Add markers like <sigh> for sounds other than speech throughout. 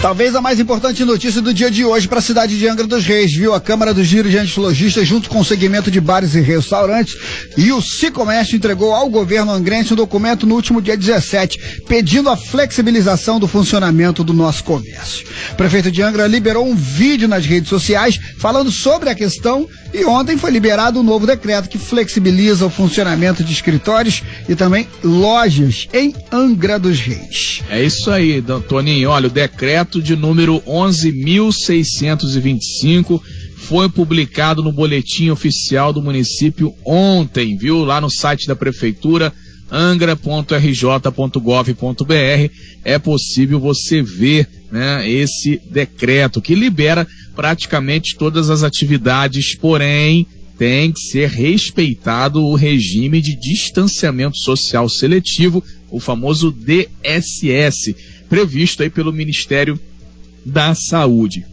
Talvez a mais importante notícia do dia de hoje para a cidade de Angra dos Reis, viu? A Câmara dos Dirigentes Lojistas, junto com o segmento de bares e restaurantes, e o Cicomércio entregou ao governo angrense um documento no último dia 17, pedindo a flexibilização do funcionamento do nosso comércio. O prefeito de Angra liberou um vídeo nas redes sociais falando sobre a questão e ontem foi liberado um novo decreto que flexibiliza o funcionamento de escritórios e também lojas em Angra dos Reis. É isso aí, Toninho. Olha, o decreto de número 11.625 foi publicado no boletim oficial do município ontem, viu? Lá no site da prefeitura angra.rj.gov.br é possível você ver né, esse decreto que libera praticamente todas as atividades, porém tem que ser respeitado o regime de distanciamento social seletivo, o famoso DSS, previsto aí pelo Ministério da Saúde.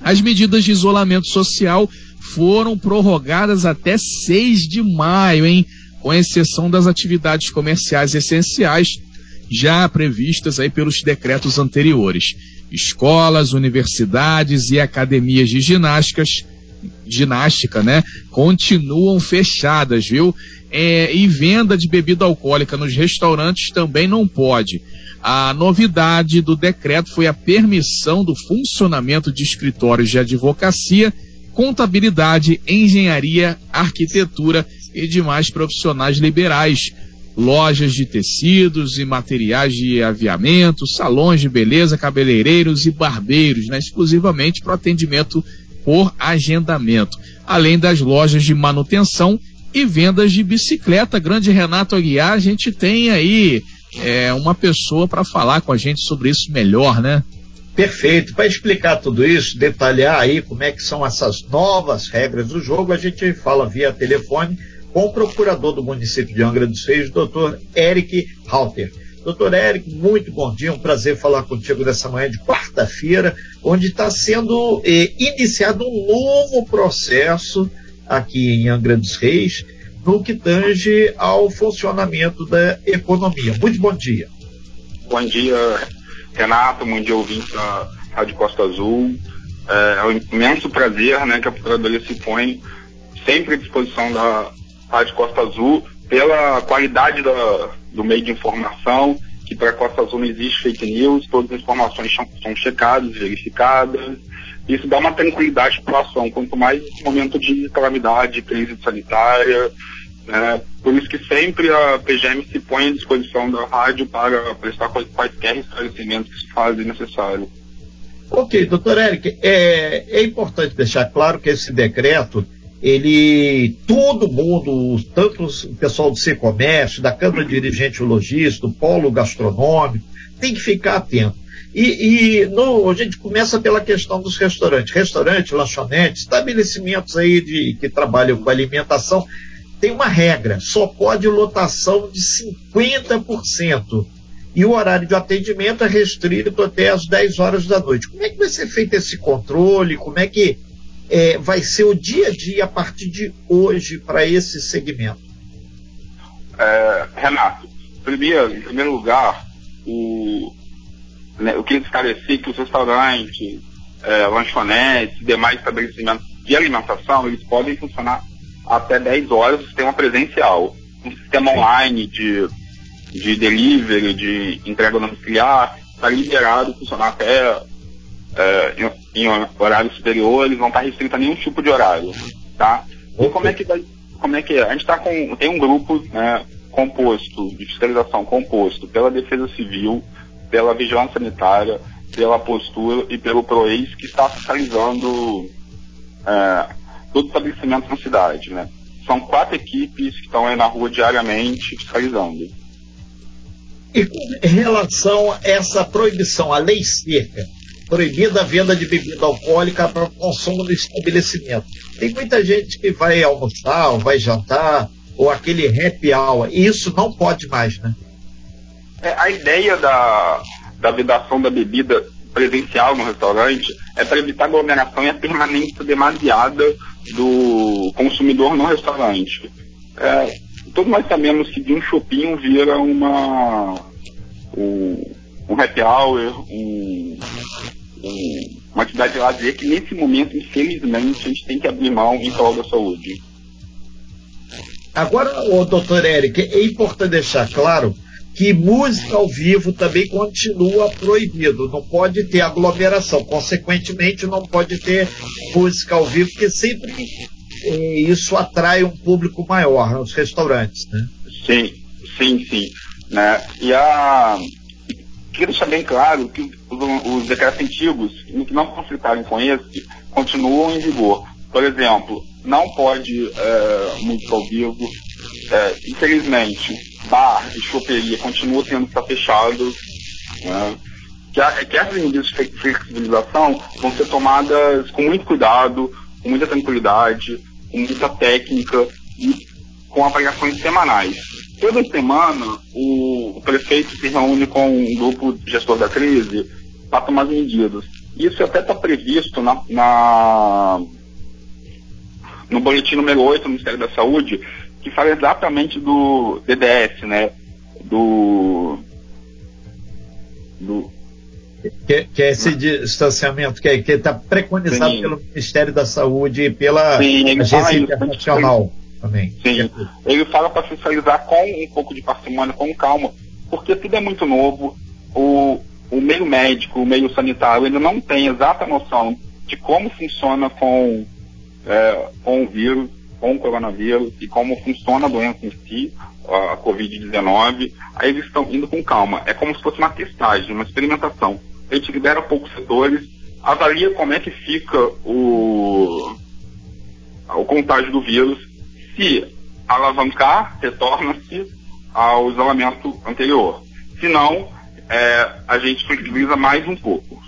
As medidas de isolamento social foram prorrogadas até 6 de maio, hein? Com exceção das atividades comerciais essenciais já previstas aí pelos decretos anteriores. Escolas, universidades e academias de ginásticas, ginástica, né, continuam fechadas, viu? É, e venda de bebida alcoólica nos restaurantes também não pode. A novidade do decreto foi a permissão do funcionamento de escritórios de advocacia, contabilidade, engenharia, arquitetura e demais profissionais liberais, lojas de tecidos e materiais de aviamento, salões de beleza, cabeleireiros e barbeiros, né, exclusivamente para atendimento por agendamento, além das lojas de manutenção e vendas de bicicleta. Grande Renato Aguiar, a gente tem aí é, uma pessoa para falar com a gente sobre isso melhor, né? Perfeito. Para explicar tudo isso, detalhar aí como é que são essas novas regras do jogo, a gente fala via telefone com o procurador do município de Angra dos Reis, doutor Eric Halter. Doutor Eric, muito bom dia, um prazer falar contigo dessa manhã de quarta-feira, onde está sendo eh, iniciado um novo processo aqui em Angra dos Reis, no que tange ao funcionamento da economia. Muito bom dia. Bom dia, Renato, bom dia, ouvinte da Rádio Costa Azul. É, é um imenso prazer né, que a Procuradoria se põe sempre à disposição da Rádio Costa Azul pela qualidade da, do meio de informação, que para Costa Azul não existe fake news, todas as informações são, checadas, verificadas. Isso dá uma tranquilidade para a população, quanto mais momento de calamidade, crise sanitária. Né? Por isso que sempre a PGM se põe à disposição da rádio para prestar quaisquer esclarecimentos que se fazem necessário. Ok, doutor Eric, é, é importante deixar claro que esse decreto ele, todo mundo, tanto o pessoal do C-Comércio, da Câmara de Dirigente Logista, do Polo Gastronômico, tem que ficar atento. E, e no, a gente começa pela questão dos restaurantes. Restaurantes, lanchonetes, estabelecimentos aí de, que trabalham com alimentação, tem uma regra, só pode lotação de 50%. E o horário de atendimento é restrito até as 10 horas da noite. Como é que vai ser feito esse controle? Como é que é, vai ser o dia a dia a partir de hoje para esse segmento? É, Renato, primeiro, em primeiro lugar, o, né, eu queria esclarecer que os restaurantes, é, lanchonetes e demais estabelecimentos de alimentação, eles podem funcionar até 10 horas no sistema presencial. Um sistema online de, de delivery, de entrega domiciliar, está liberado funcionar até é, em, horário superior, eles vão estar restritos a nenhum tipo de horário, tá? E como é que como é que é? A gente está com, tem um grupo, né, composto, de fiscalização composto pela Defesa Civil, pela Vigilância Sanitária, pela Postura e pelo PROEIS, que está fiscalizando é, todo estabelecimento na cidade, né? São quatro equipes que estão aí na rua diariamente fiscalizando. E com relação a essa proibição, a lei seca, proibida a venda de bebida alcoólica para consumo no estabelecimento. Tem muita gente que vai almoçar, ou vai jantar, ou aquele happy hour, e isso não pode mais, né? É, a ideia da, da vedação da bebida presencial no restaurante é para evitar aglomeração e a permanência demasiada do consumidor no restaurante. É, todos nós sabemos que de um shopping vira uma, o, um happy hour, um, um, uma atividade de lazer que nesse momento, infelizmente, a gente tem que abrir mão em prol da saúde. Agora, o doutor Eric, é importante deixar claro que música ao vivo também continua proibido, não pode ter aglomeração, consequentemente não pode ter música ao vivo, porque sempre eh, isso atrai um público maior nos restaurantes, né? Sim, sim, sim. Né? E a queria deixar bem claro que os, os decretos antigos, que não conflitarem com esse, continuam em vigor. Por exemplo, não pode é, música ao vivo. É, infelizmente, bar e choperia continuam tendo que estar fechados. Né? Que, que as medidas de flexibilização vão ser tomadas com muito cuidado, com muita tranquilidade, com muita técnica e com avaliações semanais. Toda semana, o, o prefeito se reúne com um grupo gestor da crise para tomar as medidas. Isso até está previsto na, na, no boletim número 8 do Ministério da Saúde, que fala exatamente do DDS, né? Do. do que, que é esse distanciamento que está preconizado Sim. pelo Ministério da Saúde e pela Sim, Agência Internacional também. Sim, ele fala para fiscalizar com um pouco de parcimônia, com calma, porque tudo é muito novo. O, o meio médico, o meio sanitário, ainda não tem exata noção de como funciona com, é, com o vírus, com o coronavírus e como funciona a doença em si, a Covid-19. Aí eles estão indo com calma. É como se fosse uma testagem, uma experimentação. A gente libera poucos setores, avalia como é que fica o, o contágio do vírus se alavancar, retorna-se ao isolamento anterior. Se não, é, a gente flexibiliza mais um pouco.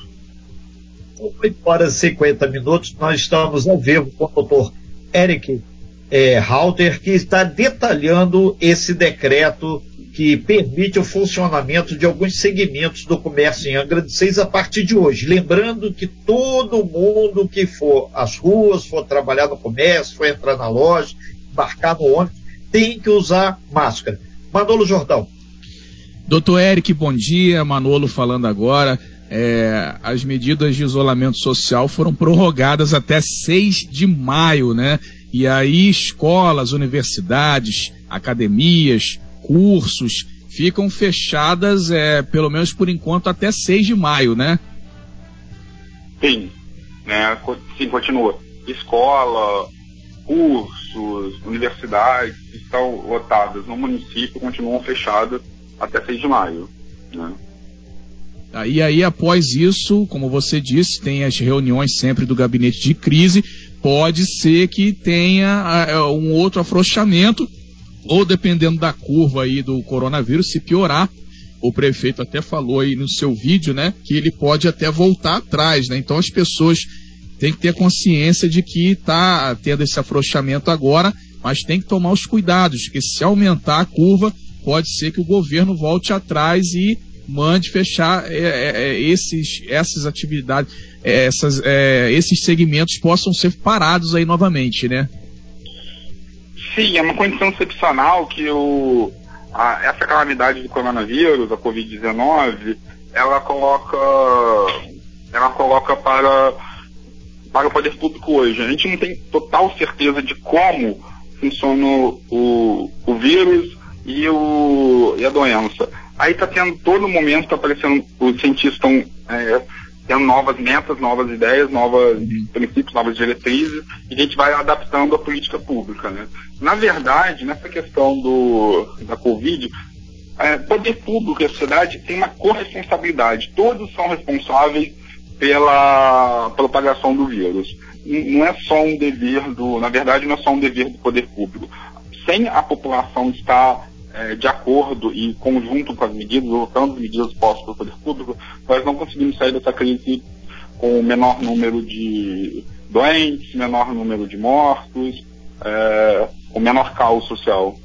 8 horas e 50 minutos, nós estamos ao vivo com o doutor Eric é, Halter, que está detalhando esse decreto que permite o funcionamento de alguns segmentos do comércio em Angra dos Seis a partir de hoje. Lembrando que todo mundo que for às ruas, for trabalhar no comércio, for entrar na loja, embarcar no ônibus, tem que usar máscara. Manolo Jordão. Doutor Eric, bom dia. Manolo falando agora. É, as medidas de isolamento social foram prorrogadas até 6 de maio, né? E aí escolas, universidades, academias, cursos ficam fechadas, é, pelo menos por enquanto, até 6 de maio, né? Sim, né? Sim, continua. Escola, cursos, universidades estão lotadas no município continuam fechadas até 6 de maio. Né? E aí, após isso, como você disse, tem as reuniões sempre do gabinete de crise. Pode ser que tenha uh, um outro afrouxamento, ou dependendo da curva aí do coronavírus, se piorar. O prefeito até falou aí no seu vídeo, né, que ele pode até voltar atrás, né? Então as pessoas tem que ter consciência de que está tendo esse afrouxamento agora, mas tem que tomar os cuidados, porque se aumentar a curva, pode ser que o governo volte atrás e mande fechar é, é, é esses, essas atividades, é, essas, é, esses segmentos possam ser parados aí novamente, né? Sim, é uma condição excepcional que o, a, essa calamidade do coronavírus, a Covid-19, ela coloca, ela coloca para para o poder público hoje. A gente não tem total certeza de como funciona o, o vírus e, o, e a doença. Aí está tendo todo momento, está aparecendo, os cientistas estão é, tendo novas metas, novas ideias, novos princípios, novas diretrizes, e a gente vai adaptando a política pública. Né? Na verdade, nessa questão do, da Covid, é, poder público e a sociedade tem uma corresponsabilidade. Todos são responsáveis pela propagação do vírus. Não é só um dever do, na verdade, não é só um dever do poder público. Sem a população estar é, de acordo e conjunto com as medidas, adotando as medidas postas pelo poder público, nós não conseguimos sair dessa crise com o menor número de doentes, menor número de mortos, é, o menor caos social.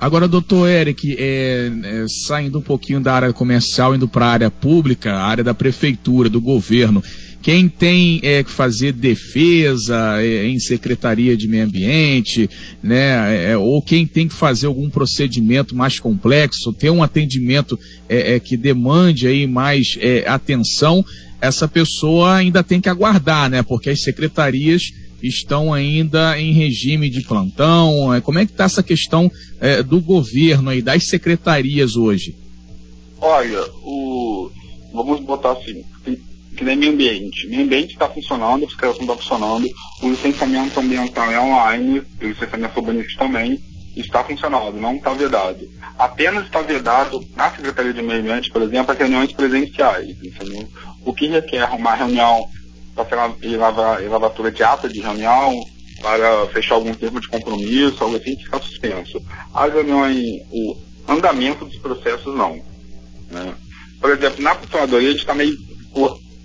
Agora, doutor Eric, é, é, saindo um pouquinho da área comercial, indo para a área pública, a área da prefeitura, do governo, quem tem é, que fazer defesa é, em secretaria de meio ambiente, né, é, ou quem tem que fazer algum procedimento mais complexo, ter um atendimento é, é, que demande aí mais é, atenção, essa pessoa ainda tem que aguardar, né, porque as secretarias estão ainda em regime de plantão. Como é que está essa questão do governo aí, das secretarias hoje? Olha, o, vamos botar assim, que nem meio ambiente. Meio ambiente está funcionando, a fiscalização está funcionando, o licenciamento ambiental é online, o licenciamento urbanístico também está funcionando, não está vedado. Apenas está vedado na Secretaria de Meio Ambiente, por exemplo, as reuniões presenciais, entendeu? O que requer uma reunião para ser elavatura de ata de reunião, para fechar algum termo de compromisso, algo assim, fica suspenso. As reuniões, o andamento dos processos não. Né? Por exemplo, na procuradoria a gente está meio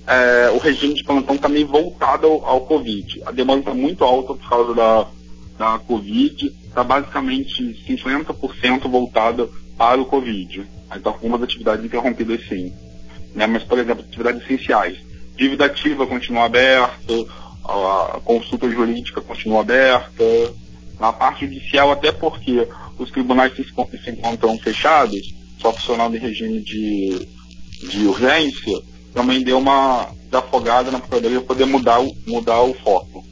é, o regime de plantão está meio voltado ao, ao Covid. A demanda está muito alta por causa da, da Covid, está basicamente 50% voltada para o Covid. Então, algumas atividades interrompidas sim. Né? Mas, por exemplo, atividades essenciais. Dívida ativa continua aberta, a consulta jurídica continua aberta. Na parte judicial, até porque os tribunais se, se encontram fechados, só funcionando em regime de, de urgência, também deu uma desafogada na Procuradoria poder mudar o, mudar o foco.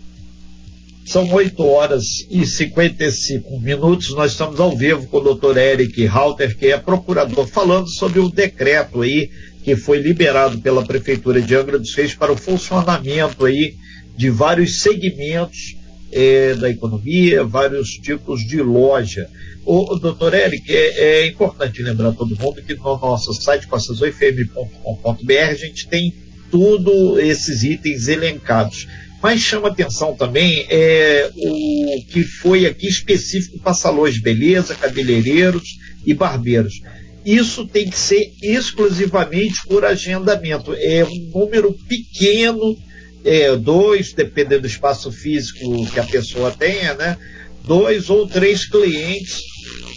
São 8 horas e 55 minutos. Nós estamos ao vivo com o doutor Eric Halter, que é procurador, falando sobre o decreto aí que foi liberado pela Prefeitura de Angra dos Reis para o funcionamento aí de vários segmentos é, da economia, vários tipos de loja. O, doutor Eric, é, é, importante lembrar todo mundo que no nosso site, passazoifm.com.br, a gente tem tudo esses itens elencados. Mas chama atenção também é, o que foi aqui específico para salões de beleza, cabeleireiros e barbeiros. Isso tem que ser exclusivamente por agendamento. É um número pequeno, é, dois, dependendo do espaço físico que a pessoa tenha, né? Dois ou três clientes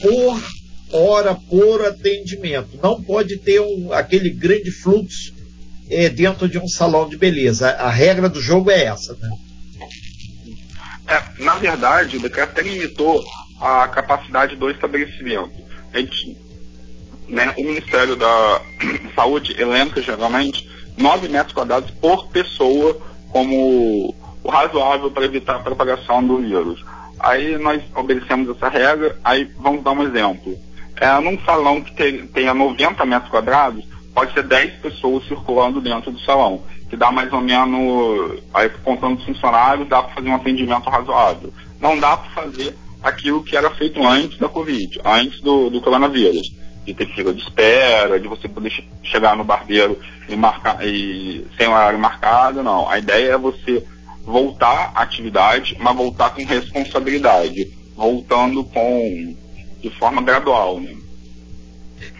por hora, por atendimento. Não pode ter um, aquele grande fluxo é, dentro de um salão de beleza. A, a regra do jogo é essa, né? É, na verdade, o decreto até limitou a capacidade do estabelecimento. Gente, né, o Ministério da Saúde elenca geralmente 9 metros quadrados por pessoa como o razoável para evitar a propagação do vírus. Aí nós obedecemos essa regra, aí vamos dar um exemplo. É, num salão que tem, tenha 90 metros quadrados, pode ser 10 pessoas circulando dentro do salão, que dá mais ou menos, aí contando os funcionários, dá para fazer um atendimento razoável. Não dá para fazer aquilo que era feito antes da Covid, antes do, do coronavírus. De ter fila de espera, de você poder chegar no barbeiro e marcar e sem horário marcado, não. A ideia é você voltar à atividade, mas voltar com responsabilidade, voltando com de forma gradual. Né?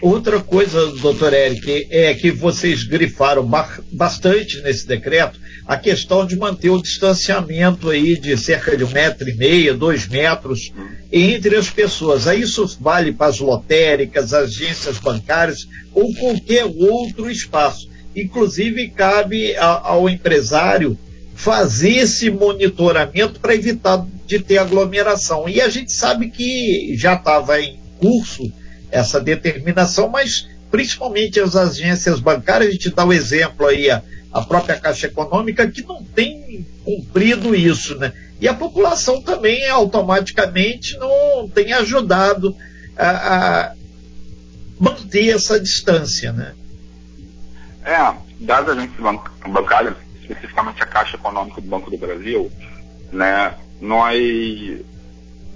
Outra coisa, doutor Eric, é que vocês grifaram bastante nesse decreto a questão de manter o distanciamento aí de cerca de um metro e meio, dois metros entre as pessoas. Aí isso vale para as lotéricas, agências bancárias ou qualquer outro espaço. Inclusive cabe a, ao empresário fazer esse monitoramento para evitar de ter aglomeração. E a gente sabe que já estava em curso essa determinação, mas principalmente as agências bancárias, a gente dá o um exemplo aí, a, a, própria Caixa Econômica, que não tem cumprido isso, né? E a população também automaticamente não tem ajudado a, a manter essa distância, né? É, das agências bancárias, especificamente a Caixa Econômica do Banco do Brasil, né, nós,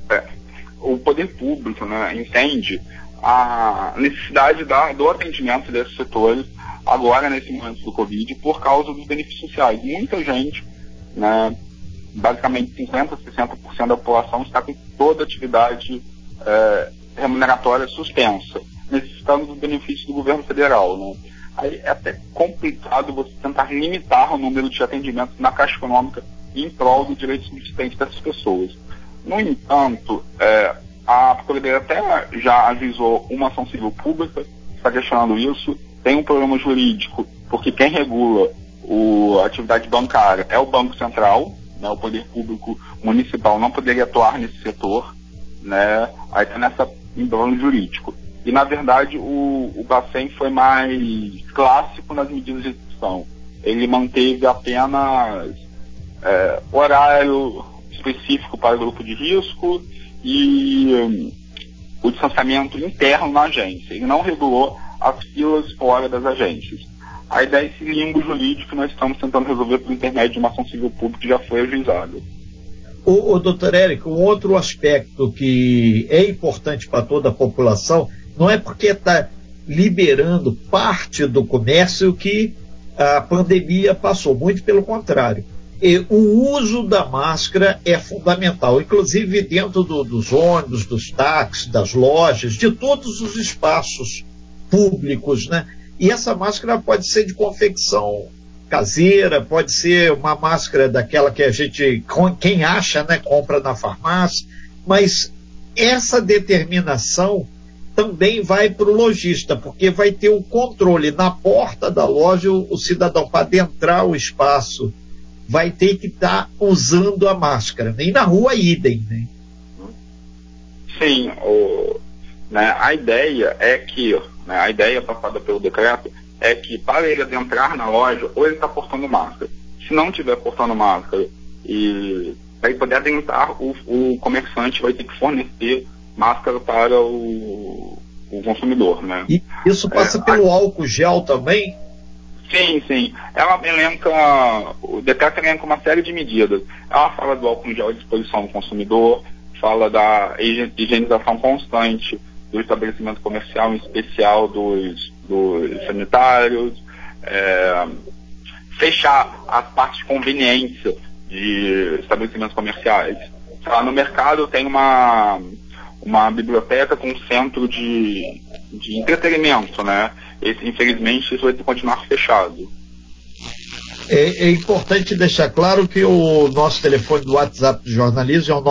é, o poder público né, entende a necessidade da, do atendimento desses setores agora nesse momento do Covid por causa dos benefícios sociais. Muita gente, né, basicamente 50%, 60% da população está com toda atividade é, remuneratória suspensa, necessitando dos benefícios do governo federal. Né? aí é até complicado você tentar limitar o número de atendimentos na Caixa Econômica em prol do direito subsistente dessas pessoas. No entanto, é, a Procuradoria até já avisou uma ação civil pública, está questionando isso, tem um problema jurídico, porque quem regula o, a atividade bancária é o Banco Central, né, o poder público municipal não poderia atuar nesse setor, né, aí está nessa embrulho jurídico. E, na verdade, o, o Bacen foi mais clássico nas medidas de execução. Ele manteve apenas é, horário específico para o grupo de risco e um, o distanciamento interno na agência. Ele não regulou as filas fora das agências. A ideia é esse limbo jurídico que nós estamos tentando resolver por intermédio de uma ação civil pública que já foi ajuizada. O, o doutor Érico, um outro aspecto que é importante para toda a população não é porque está liberando parte do comércio que a pandemia passou, muito pelo contrário. O uso da máscara é fundamental, inclusive dentro do, dos ônibus, dos táxis, das lojas, de todos os espaços públicos, né? E essa máscara pode ser de confecção caseira, pode ser uma máscara daquela que a gente, quem acha, né, compra na farmácia, mas essa determinação também vai para o lojista, porque vai ter o um controle na porta da loja, o, o cidadão, para adentrar o espaço, vai ter que estar tá usando a máscara. Nem na rua, idem. Né? Sim, o, né, a ideia é que, né, a ideia passada pelo decreto é que para ele adentrar na loja, ou ele está portando máscara. Se não tiver portando máscara, e para ele poder adentrar, o, o comerciante vai ter que fornecer máscara para o, o consumidor, né? E isso passa é, pelo a... álcool gel também? Sim, sim. Ela elenca, o decreto elenca uma série de medidas. Ela fala do álcool gel à disposição do consumidor, fala da higienização constante do estabelecimento comercial, em especial dos, dos sanitários, é, fechar as partes de conveniência de estabelecimentos comerciais. Lá no mercado tem uma uma biblioteca com um centro de, de entretenimento, né? Esse, infelizmente, isso vai continuar fechado. É, é, importante deixar claro que o nosso telefone do WhatsApp do jornalismo é o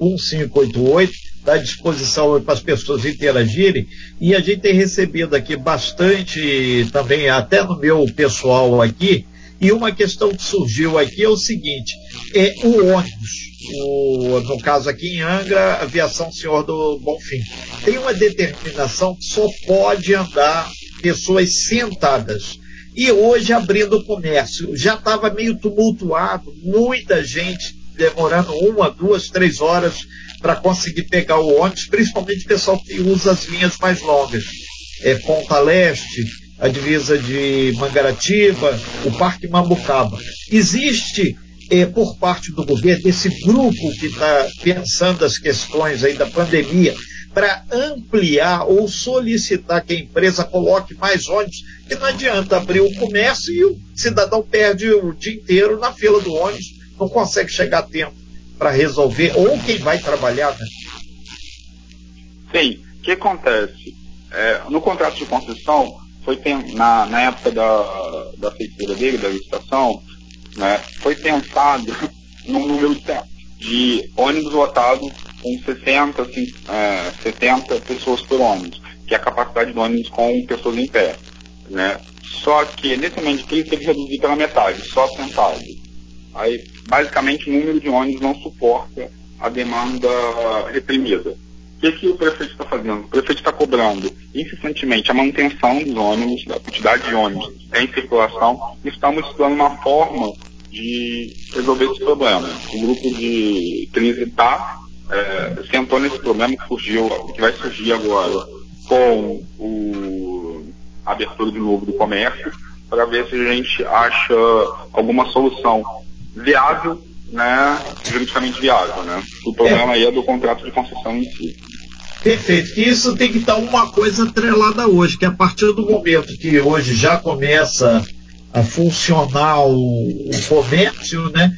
992981588, está à disposição para as pessoas interagirem, e a gente tem recebido aqui bastante também, até no meu pessoal aqui, e uma questão que surgiu aqui é o seguinte: é o ônibus, o, no caso aqui em Angra, aviação Senhor do Bonfim, tem uma determinação que só pode andar pessoas sentadas. E hoje, abrindo o comércio, já estava meio tumultuado, muita gente demorando uma, duas, três horas para conseguir pegar o ônibus, principalmente o pessoal que usa as linhas mais longas. É Ponta Leste, a divisa de Mangaratiba, o Parque Mambucaba. Existe, por parte do governo, esse grupo que está pensando as questões aí da pandemia, para ampliar ou solicitar que a empresa coloque mais ônibus, que não adianta abrir o comércio e o cidadão perde o dia inteiro na fila do ônibus, não consegue chegar a tempo para resolver, ou quem vai trabalhar, né? Sim, o que acontece? É, no contrato de concessão, foi na, na época da, da feitura dele, da licitação, né, foi pensado <laughs> num número de ônibus lotados com 60, assim, é, 70 pessoas por ônibus, que é a capacidade do ônibus com pessoas em pé. Né? Só que nesse momento ele teve que reduzir pela metade, só sentado. Aí, basicamente, o número de ônibus não suporta a demanda reprimida. O que, que o prefeito está fazendo? O prefeito está cobrando incessantemente a manutenção dos ônibus, da quantidade de ônibus em circulação, e estamos estudando uma forma de resolver esse problema. O grupo de crise está é, sentou nesse problema que surgiu, que vai surgir agora com o, a abertura de novo do comércio, para ver se a gente acha alguma solução viável, né, juridicamente viável, né? O problema aí é do contrato de concessão em si. Perfeito. Isso tem que estar uma coisa atrelada hoje, que a partir do momento que hoje já começa a funcionar o, o comércio, né?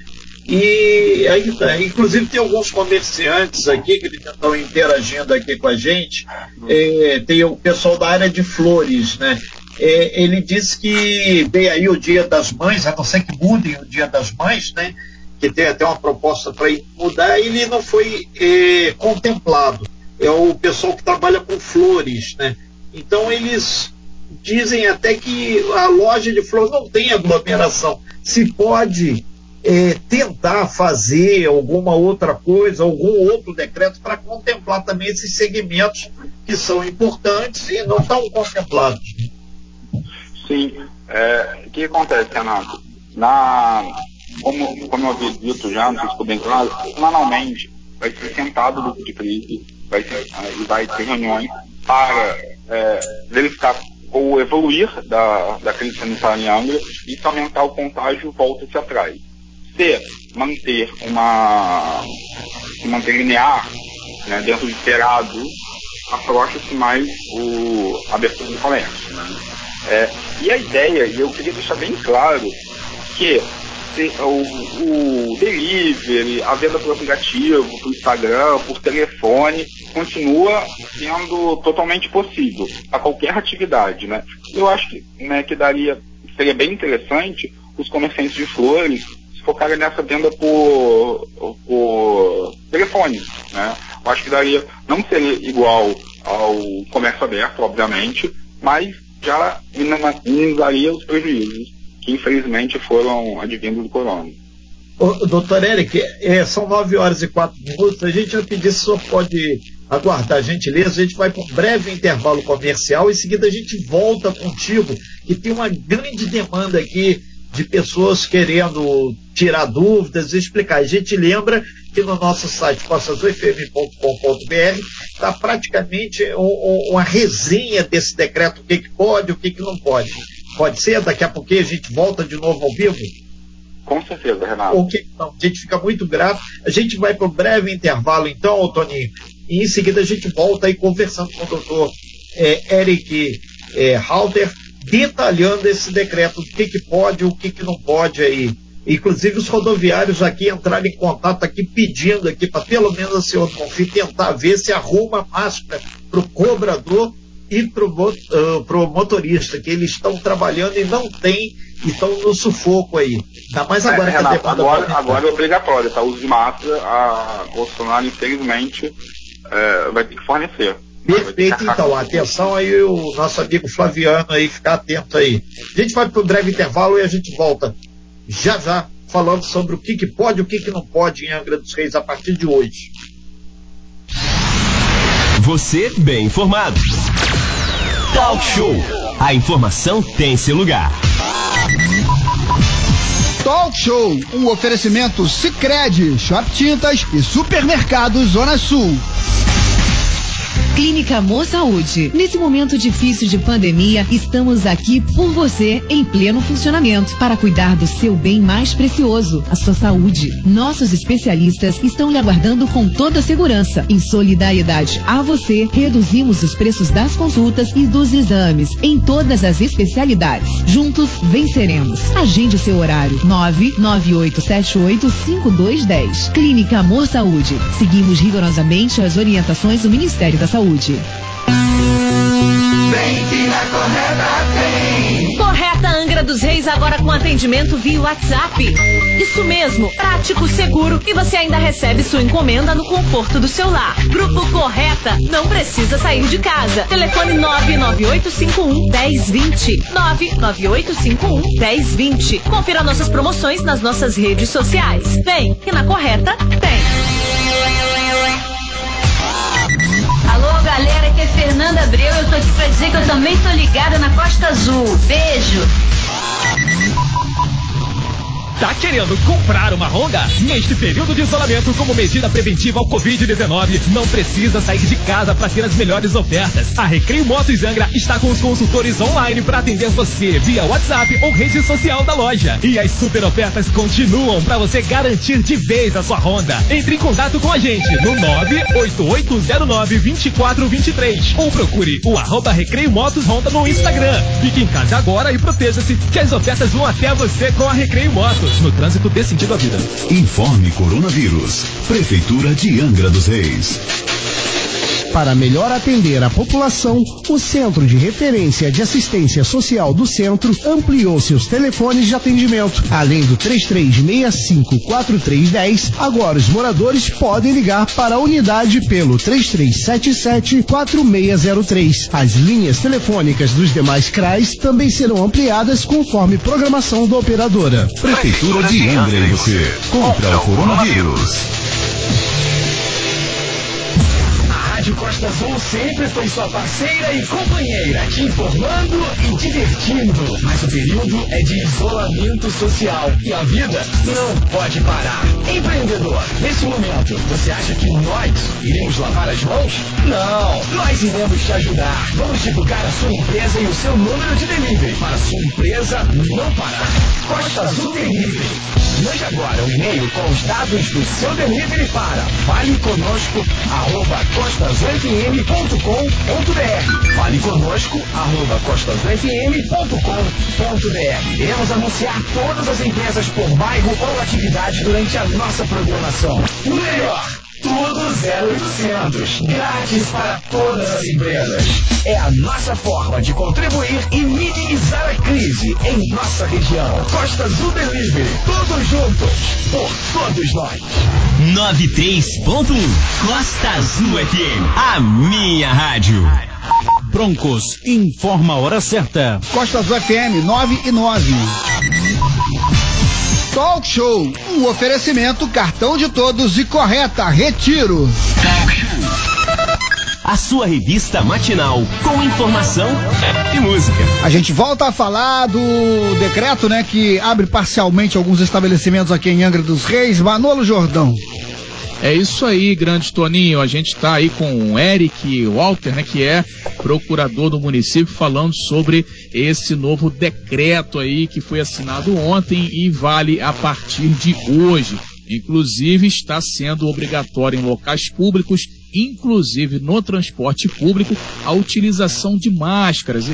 E aí, inclusive tem alguns comerciantes aqui que estão interagindo aqui com a gente. É, tem o pessoal da área de flores, né? É, ele disse que vem aí o Dia das Mães, a não ser que mudem o Dia das Mães, né? Que tem até uma proposta para mudar, ele não foi é, contemplado é o pessoal que trabalha com flores, né? Então eles dizem até que a loja de flores não tem aglomeração. Se pode é, tentar fazer alguma outra coisa, algum outro decreto para contemplar também esses segmentos que são importantes e não estão contemplados. Sim. É, o que acontece, Renato? Na, como, como eu havia dito já, não ficou bem claro, semanalmente vai ser sentado o grupo de crise vai ser, e vai ter reuniões para é, verificar ou evoluir da, da crise sanitária em Angra e se aumentar o contágio, volta-se atrás. Se manter uma se manter linear, né, dentro do esperado, afrouxa-se mais o, a abertura do comércio. Né? É, e a ideia, e eu queria deixar bem claro, que o, o delivery, a venda por aplicativo, por Instagram, por telefone, continua sendo totalmente possível a qualquer atividade, né? Eu acho que, né, que daria, seria bem interessante os comerciantes de flores se focarem nessa venda por, por telefone, né? Eu acho que daria, não seria igual ao comércio aberto, obviamente, mas já minimizaria os prejuízos que infelizmente foram advindos do corona. Ô, doutor Eric, é, são nove horas e quatro minutos. A gente vai pedir se o senhor pode aguardar gentileza. A gente vai para um breve intervalo comercial. Em seguida, a gente volta contigo, que tem uma grande demanda aqui de pessoas querendo tirar dúvidas e explicar. A gente lembra que no nosso site costazoifm.com.br está praticamente um, um, uma resenha desse decreto, o que, que pode, o que, que não pode. Pode ser? Daqui a pouquinho a gente volta de novo ao vivo? Com certeza, Renato. Ok, então, a gente fica muito grato. A gente vai para um breve intervalo, então, Toninho, e em seguida a gente volta aí conversando com o doutor é, Eric é, Halter, detalhando esse decreto, o que, que pode, o que, que não pode aí. Inclusive os rodoviários aqui entraram em contato aqui pedindo aqui para pelo menos o senhor Bonfim tentar ver se arruma máscara para o cobrador e para o uh, motorista, que eles estão trabalhando e não tem, e estão no sufoco aí. Ainda mais agora é, que Renato, a agora, agora é obrigatório, tá? O uso de máscara, a Bolsonaro, infelizmente, é, vai ter que fornecer. Perfeito, então. Atenção aí, o nosso amigo Flaviano aí, ficar atento aí. A gente vai para um breve intervalo e a gente volta já já falando sobre o que, que pode e o que, que não pode em Angra dos Reis a partir de hoje. Você bem informado. Talk Show. A informação tem seu lugar. Talk Show, um oferecimento Sicredi, Shop Tintas e Supermercado Zona Sul. Clínica Amor Saúde. Nesse momento difícil de pandemia, estamos aqui por você em pleno funcionamento para cuidar do seu bem mais precioso, a sua saúde. Nossos especialistas estão lhe aguardando com toda a segurança. Em solidariedade a você, reduzimos os preços das consultas e dos exames em todas as especialidades. Juntos venceremos. Agende o seu horário. 998785210. Clínica Amor Saúde. Seguimos rigorosamente as orientações do Ministério da Saúde saúde. Vem que na correta tem. Correta Angra dos Reis agora com atendimento via WhatsApp. Isso mesmo, prático, seguro e você ainda recebe sua encomenda no conforto do seu lar. Grupo Correta, não precisa sair de casa. Telefone 99851 1020. 99851 1020. Confira nossas promoções nas nossas redes sociais. Vem, que na Correta tem. Galera, aqui é Fernanda Abreu. Eu tô aqui pra dizer que eu também tô ligada na Costa Azul. Beijo. Tá querendo comprar uma Honda? Neste período de isolamento, como medida preventiva ao Covid-19, não precisa sair de casa para ter as melhores ofertas. A Recreio Motos Angra está com os consultores online para atender você via WhatsApp ou rede social da loja. E as super ofertas continuam para você garantir de vez a sua Honda. Entre em contato com a gente no 988092423 ou procure o arroba Recreio Motos Honda no Instagram. Fique em casa agora e proteja-se que as ofertas vão até você com a Recreio Motos no trânsito dê sentido à vida. Informe Coronavírus. Prefeitura de Angra dos Reis. Para melhor atender a população, o Centro de Referência de Assistência Social do Centro ampliou seus telefones de atendimento. Além do 33654310, agora os moradores podem ligar para a unidade pelo 33774603. As linhas telefônicas dos demais CRAs também serão ampliadas conforme programação da operadora. Prefeitura de Angra você. Contra o coronavírus. Rádio Costa Azul sempre foi sua parceira e companheira, te informando e divertindo. Mas o período é de isolamento social e a vida não pode parar. Empreendedor, nesse momento, você acha que nós iremos lavar as mãos? Não, nós iremos te ajudar. Vamos divulgar a sua empresa e o seu número de delivery para a sua empresa não parar. Costa Azul Delivery. Mande agora um e-mail com os dados do seu delivery para faleconosco.costasfm.com.br Fale conosco, arroba costasfm.com.br Iremos anunciar todas as empresas por bairro ou atividade durante a nossa programação. O melhor! Tudo 0800. Grátis para todas as empresas. É a nossa forma de contribuir e minimizar a crise em nossa região. Costa Azul Delivery. Todos juntos. Por todos nós. 93.1 Costa Azul FM. A minha rádio. Broncos informa a hora certa. Costa Azul FM 9 e 9. Talk Show, um oferecimento cartão de todos e correta retiro. A sua revista matinal com informação e música. A gente volta a falar do decreto, né, que abre parcialmente alguns estabelecimentos aqui em Angra dos Reis. Manolo Jordão. É isso aí, grande Toninho. A gente está aí com o Eric Walter, né, que é procurador do município, falando sobre esse novo decreto aí que foi assinado ontem e vale a partir de hoje. Inclusive, está sendo obrigatório em locais públicos, inclusive no transporte público, a utilização de máscaras.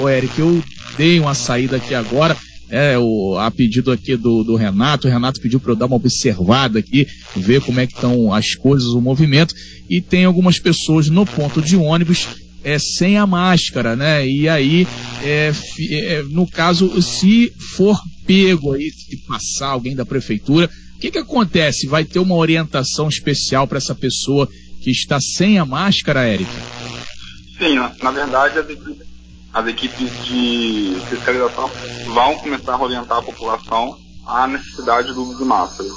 Ô, Eric, eu dei uma saída aqui agora é, o, a pedido aqui do, do Renato. O Renato pediu para eu dar uma observada aqui, ver como é que estão as coisas, o movimento. E tem algumas pessoas no ponto de ônibus é, sem a máscara, né? E aí, é, é, no caso, se for pego aí, se passar alguém da prefeitura, o que, que acontece? Vai ter uma orientação especial para essa pessoa que está sem a máscara, Eric? Sim, na verdade, as equipes, de fiscalização vão começar a orientar a população à necessidade do uso de máscara.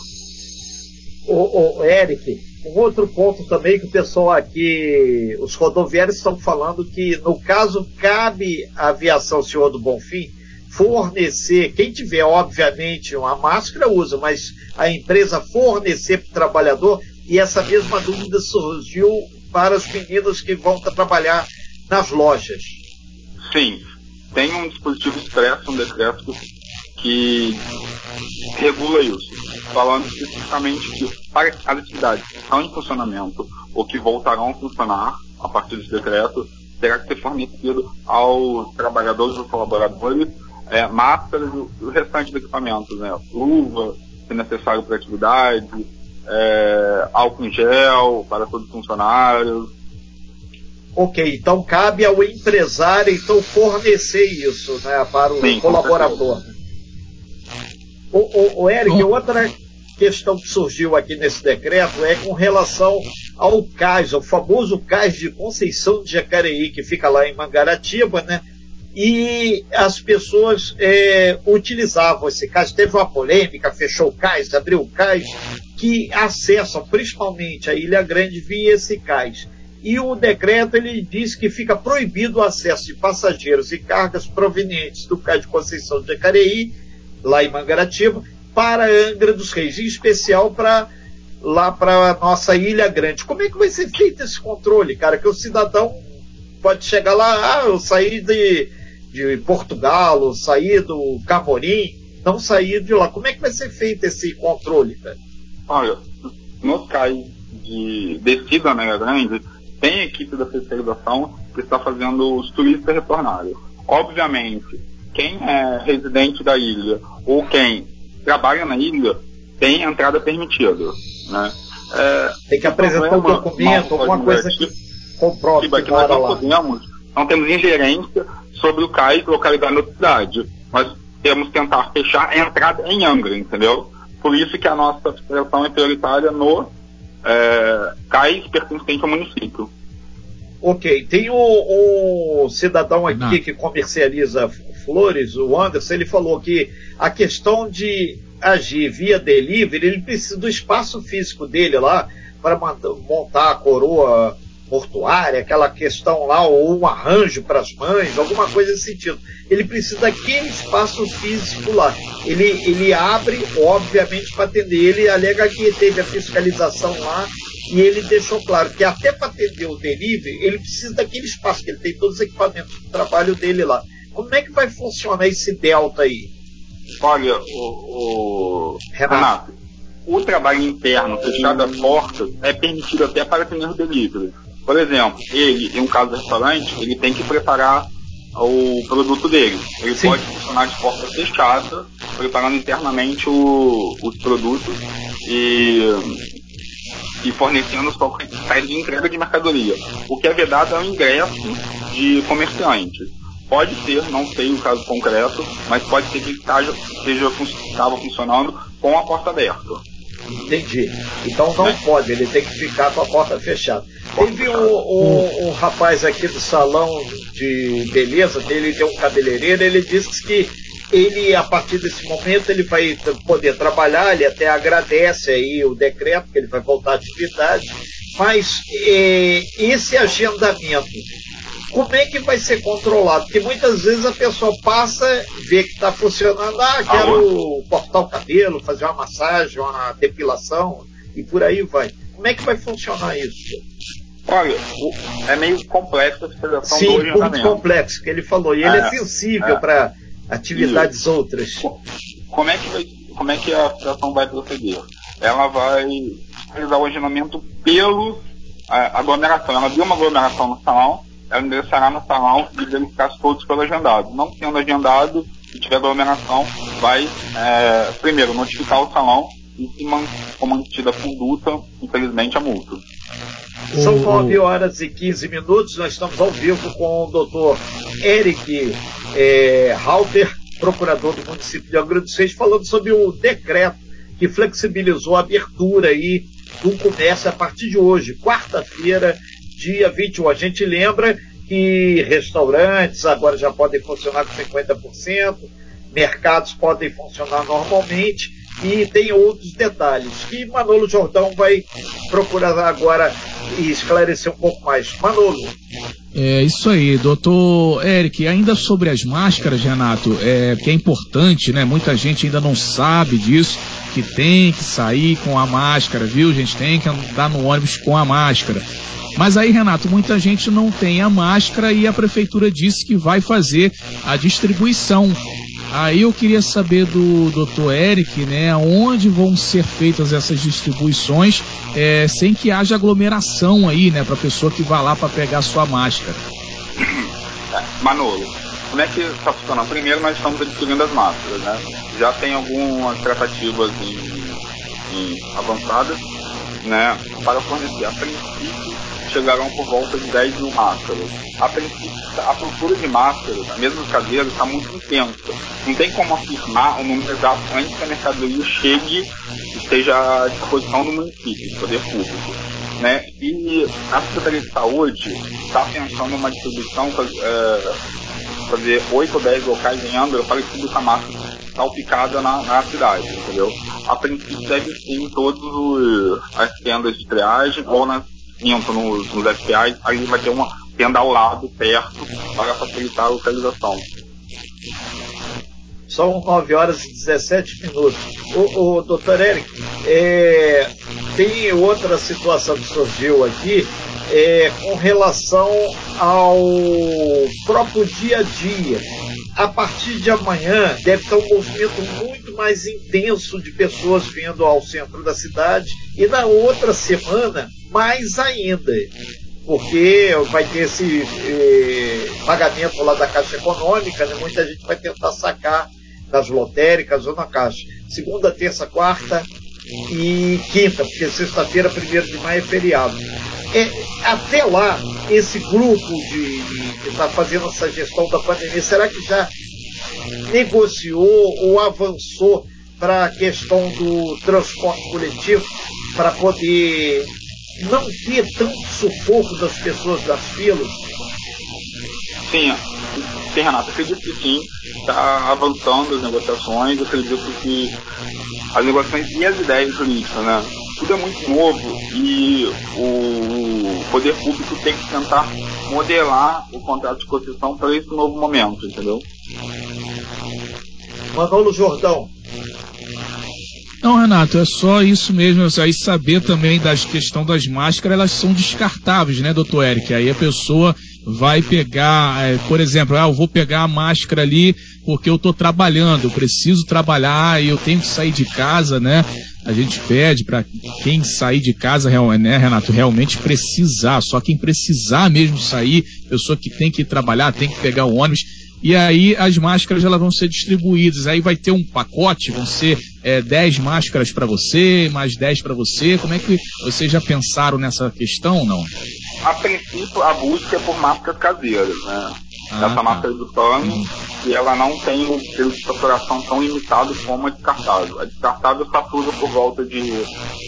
O, o Eric, um outro ponto também que o pessoal aqui, os rodoviários estão falando que no caso cabe à aviação Senhor do Bonfim fornecer, quem tiver obviamente uma máscara usa, mas a empresa fornecer para o trabalhador e essa mesma dúvida surgiu para as meninas que vão trabalhar nas lojas. Sim, tem um dispositivo expresso, um decreto que regula isso, falando especificamente que para as atividades que estão em funcionamento ou que voltarão a funcionar a partir desse decreto, terá que ser fornecido aos trabalhadores ou colaboradores é, máscaras e o restante do equipamento, né? luva, se necessário para atividade, é, álcool em gel para todos os funcionários, Ok, então cabe ao empresário então fornecer isso né, para o Sim, colaborador. O, o, o Eric, outra questão que surgiu aqui nesse decreto é com relação ao cais, o famoso cais de Conceição de Jacareí, que fica lá em Mangaratiba, né? E as pessoas é, utilizavam esse cais. Teve uma polêmica, fechou o cais, abriu o cais, que acessam principalmente a Ilha Grande via esse cais e o decreto ele diz que fica proibido o acesso de passageiros e cargas provenientes do Cais de Conceição de Jacareí, lá em Mangaratiba, para Angra dos Reis, em especial para lá para a nossa Ilha Grande. Como é que vai ser feito esse controle, cara? Que o cidadão pode chegar lá, ah, eu saí de, de Portugal, eu saí do Camorim, não saí de lá. Como é que vai ser feito esse controle, cara? Olha, no cais de descida Ilha Grande, tem equipe da fiscalização que está fazendo os turistas retornarem. Obviamente, quem é residente da ilha ou quem trabalha na ilha tem entrada permitida. Né? É, tem que apresentar um documento, alguma coisa que. comprove que, que nós não lá. podemos, não temos ingerência sobre o CAIS localidade da cidade. Nós temos que tentar fechar a entrada em Angra, entendeu? Por isso que a nossa fiscalização é prioritária no é, CAIS pertencente ao município. Ok, tem um, um cidadão aqui não. que comercializa flores, o Anderson, ele falou que a questão de agir via delivery, ele precisa do espaço físico dele lá para montar a coroa mortuária, aquela questão lá, ou um arranjo para as mães, alguma coisa nesse sentido. Ele precisa daquele espaço físico lá. Ele, ele abre, obviamente, para atender. Ele alega que teve a fiscalização lá e ele deixou claro que até para atender o delivery, ele precisa daquele espaço, que ele tem todos os equipamentos de trabalho dele lá. Como é que vai funcionar esse delta aí? Olha, o, o... Renato. O trabalho interno, fechado as portas, é permitido até para atender o delivery. Por exemplo, ele, em um caso do restaurante, ele tem que preparar o produto dele. Ele Sim. pode funcionar de porta fechada, preparando internamente o, os produtos e, e fornecendo só para de entrega de mercadoria. O que é vedado é o ingresso de comerciante. Pode ser, não sei o caso concreto, mas pode ser que esteja, esteja estava funcionando com a porta aberta. Entendi. Então não é. pode, ele tem que ficar com a porta fechada. Teve um, um, um, rapaz aqui do salão de beleza dele, tem um cabeleireiro, ele disse que ele, a partir desse momento, ele vai poder trabalhar, ele até agradece aí o decreto, que ele vai voltar à atividade, mas é, esse agendamento como é que vai ser controlado? Porque muitas vezes a pessoa passa, vê que está funcionando, ah, quero cortar o cabelo, fazer uma massagem, uma depilação e por aí vai. Como é que vai funcionar isso? Olha, é meio complexo a fiscalização Sim, do muito complexo, que ele falou. E ele é, é sensível é. para atividades Isso. outras. Como é que, vai, como é que a fiscalização vai proceder? Ela vai realizar o agendamento pelo a, aglomeração. Ela viu uma aglomeração no salão, ela ingressará no salão e verificar se todos foram agendados. Não sendo agendado, se tiver aglomeração, vai é, primeiro notificar o salão e se for mantida a conduta, infelizmente, a multa. São 9 horas e 15 minutos, nós estamos ao vivo com o doutor Eric é, Halter, procurador do município de Angra dos Reis, falando sobre o decreto que flexibilizou a abertura aí do comércio a partir de hoje, quarta-feira, dia 21. A gente lembra que restaurantes agora já podem funcionar com 50%, mercados podem funcionar normalmente e tem outros detalhes que Manolo Jordão vai procurar agora esclarecer um pouco mais. Manolo. É isso aí, doutor Eric. Ainda sobre as máscaras, Renato, é, que é importante, né? Muita gente ainda não sabe disso, que tem que sair com a máscara, viu, gente? Tem que andar no ônibus com a máscara. Mas aí, Renato, muita gente não tem a máscara e a prefeitura disse que vai fazer a distribuição. Aí eu queria saber do Dr. Eric, né, onde vão ser feitas essas distribuições é, sem que haja aglomeração aí, né, para pessoa que vá lá para pegar sua máscara. Manolo, como é que está funcionando? Primeiro, nós estamos adquirindo as máscaras, né? Já tem algumas tratativas em, em avançadas, né, para fornecer. A princípio, chegarão por volta de 10 mil máscaras. A princípio, a procura de máscaras, mesmo os caseiros, está muito intensa. Não tem como afirmar o número exato antes que a mercadoria chegue e esteja à disposição do município, do poder público. Né? E a Secretaria de Saúde está pensando numa distribuição, é, fazer 8 ou 10 locais em Angra para distribuir a máscara salpicada na, na cidade, entendeu? A princípio deve ser em todas as tendas de triagem ou nas minto nos, nos FPIs, aí vai ter uma tenda ao lado, perto, para facilitar a localização. São 9 horas e 17 minutos. O, o doutor Eric, é, tem outra situação que surgiu aqui é, com relação ao próprio dia a dia. A partir de amanhã deve ter um movimento muito mais intenso de pessoas vindo ao centro da cidade e na outra semana mais ainda porque vai ter esse eh, pagamento lá da Caixa Econômica, né? muita gente vai tentar sacar das lotéricas ou na Caixa. Segunda, terça, quarta e quinta, porque sexta-feira, primeiro de maio é feriado. É, até lá, esse grupo de, de que está fazendo essa gestão da pandemia, será que já negociou ou avançou para a questão do transporte coletivo para poder não ter tanto sufoco das pessoas das filas? Sim, sim, Renato, acredito que sim, está avançando as negociações, acredito que as negociações e as ideias jurídicas, né? Tudo é muito novo e o poder público tem que tentar modelar o contrato de concessão para esse novo momento, entendeu? Manolo Jordão. Não, Renato, é só isso mesmo. Aí saber também da questão das máscaras, elas são descartáveis, né, doutor Eric? Aí a pessoa vai pegar, é, por exemplo, ah, eu vou pegar a máscara ali porque eu estou trabalhando, eu preciso trabalhar e eu tenho que sair de casa, né? A gente pede para quem sair de casa, né, Renato, realmente precisar, só quem precisar mesmo sair, pessoa que tem que trabalhar, tem que pegar o ônibus, e aí as máscaras elas vão ser distribuídas. Aí vai ter um pacote, vão ser é, 10 máscaras para você, mais 10 para você. Como é que vocês já pensaram nessa questão não? A princípio, a busca é por máscaras caseiras, né? Ah, Essa tá. máscara do pano, uhum. e ela não tem o período de saturação tão limitado como a descartável. A descartável satura por volta de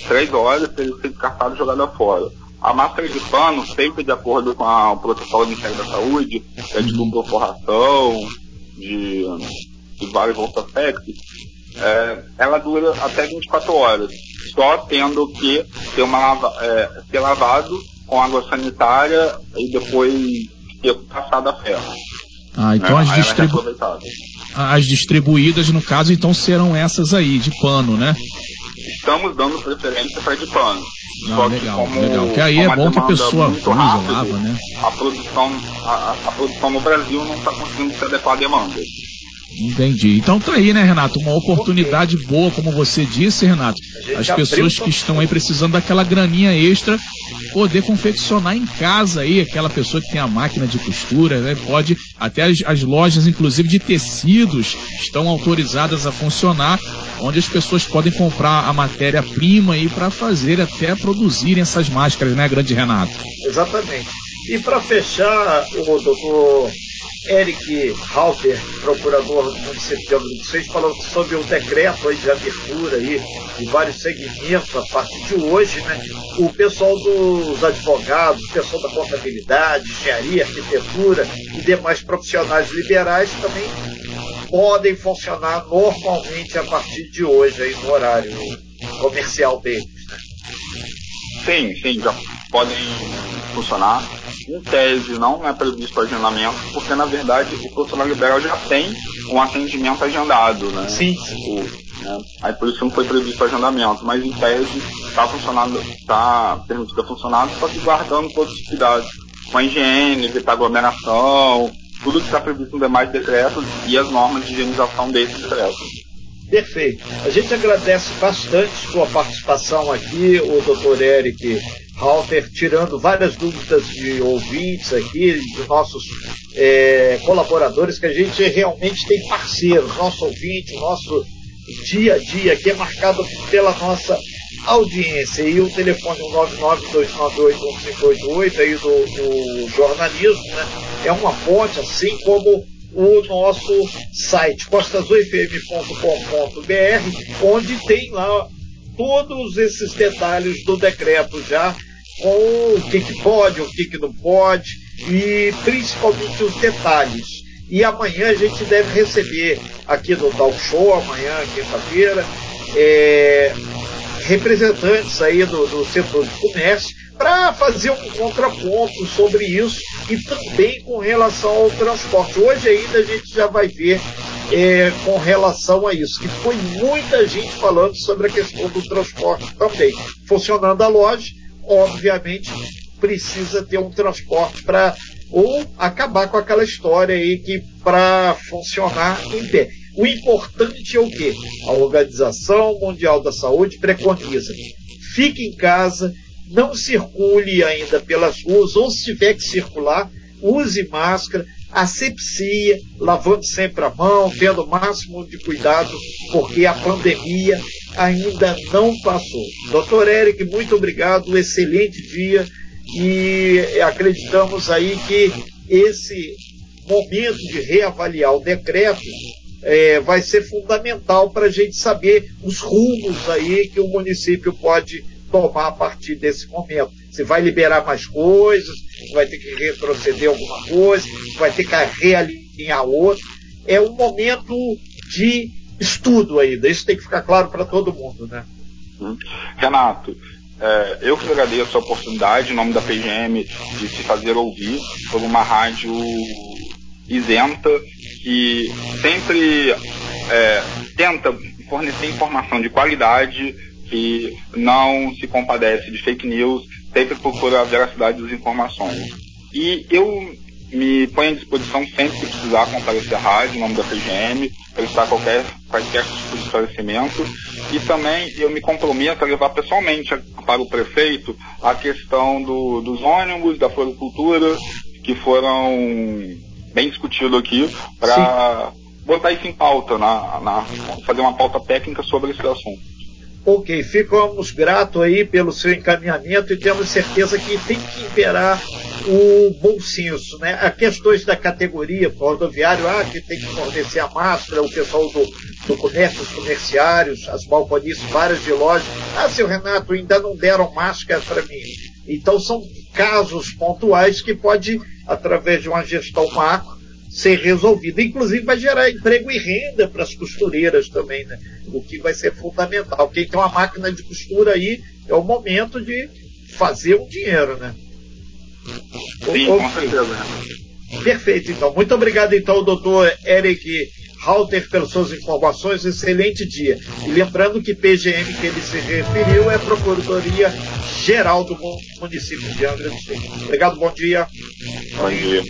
3 horas, ele ser descartado e jogado fora. A máscara de pano, sempre de acordo com a, o protocolo do Ministério da Saúde, é de dupla forração, de, de vários outros aspectos, é, ela dura até 24 horas, só tendo que ser, uma, é, ser lavado com água sanitária e depois ser passado a ferro. Ah, então é, as, distribu as distribuídas, no caso, então serão essas aí, de pano, né? Estamos dando preferência para de pano. Não, legal, como, legal. Que aí é bom que a pessoa usa, rápido, lava, né? A produção, a, a produção no Brasil não está conseguindo se adequar à demanda. Entendi. Então tá aí, né, Renato? Uma oportunidade boa, como você disse, Renato. As pessoas que estão aí precisando daquela graninha extra, poder confeccionar em casa aí, aquela pessoa que tem a máquina de costura, né? Pode, até as, as lojas, inclusive de tecidos, estão autorizadas a funcionar, onde as pessoas podem comprar a matéria-prima aí para fazer até produzirem essas máscaras, né, grande Renato? Exatamente. E para fechar, o doutor Eric Halter, procurador do município de Angra dos falando sobre o decreto aí de abertura aí de vários segmentos a partir de hoje, né? O pessoal dos advogados, o pessoal da contabilidade, engenharia, arquitetura e demais profissionais liberais também podem funcionar normalmente a partir de hoje aí no horário comercial deles, né? Sim, sim, já podem funcionar. Em tese, não é previsto agendamento, porque na verdade o profissional liberal já tem um atendimento agendado, né? Sim. O, né? Aí por isso não foi previsto agendamento, mas em tese está funcionando, está permitido funcionar, só que guardando todos os cuidados com a higiene, evitar aglomeração, tudo que está previsto no demais decretos e as normas de higienização desses decretos. Perfeito. A gente agradece bastante sua participação aqui, o doutor Eric Halter, tirando várias dúvidas de ouvintes aqui, de nossos é, colaboradores, que a gente realmente tem parceiros, nosso ouvinte, nosso dia a dia aqui é marcado pela nossa audiência. E o telefone 992981588 aí do, do jornalismo, né? É uma fonte, assim como o nosso site costasufm.com.br, onde tem lá todos esses detalhes do decreto já, com o que, que pode, o que, que não pode, e principalmente os detalhes. E amanhã a gente deve receber aqui no Talk Show, amanhã, quinta-feira, é, representantes aí do, do setor de comércio para fazer um contraponto sobre isso e também com relação ao transporte. Hoje ainda a gente já vai ver é, com relação a isso, que foi muita gente falando sobre a questão do transporte também. Funcionando a loja, obviamente precisa ter um transporte para ou acabar com aquela história aí que para funcionar em pé. O importante é o quê? A Organização Mundial da Saúde preconiza: fique em casa, não circule ainda pelas ruas, ou se tiver que circular, use máscara, asepsia, lavando sempre a mão, tendo o máximo de cuidado, porque a pandemia ainda não passou. Doutor Eric, muito obrigado, excelente dia e acreditamos aí que esse momento de reavaliar o decreto é, vai ser fundamental para a gente saber os rumos aí que o município pode tomar a partir desse momento. Se vai liberar mais coisas, vai ter que retroceder alguma coisa, vai ter que realinhar outra. É um momento de estudo ainda. Isso tem que ficar claro para todo mundo, né? Hum. Renato, é, eu que agradeço a oportunidade, em nome da PGM, de se fazer ouvir por uma rádio isenta que sempre é, tenta fornecer informação de qualidade, que não se compadece de fake news, sempre procura a veracidade das informações. E eu me ponho à disposição sempre que precisar comparecer à rádio, em nome da PGM, prestar qualquer, qualquer tipo de esclarecimento. E também eu me comprometo a levar pessoalmente para o prefeito a questão do, dos ônibus, da floricultura, que foram bem discutidos aqui, para botar isso em pauta, na, na, fazer uma pauta técnica sobre esse assunto. Ok, ficamos gratos aí pelo seu encaminhamento e temos certeza que tem que imperar o bom senso, né? As questões da categoria rodoviário, ah, que tem que fornecer a máscara, o pessoal do, do comércio, os comerciários, as balconistas, várias de lojas. Ah, seu Renato, ainda não deram máscara para mim. Então são casos pontuais que pode, através de uma gestão macro, ser resolvida. Inclusive vai gerar emprego e renda para as costureiras também, né? O que vai ser fundamental. Quem tem uma máquina de costura aí é o momento de fazer um dinheiro, né? Sim, o, com certeza. Perfeito, então. Muito obrigado, então, doutor Eric Halter, pelas suas informações. Excelente dia. E lembrando que PGM que ele se referiu é Procuradoria Geral do município de Angra dos Reis. Obrigado, bom dia. Bom dia.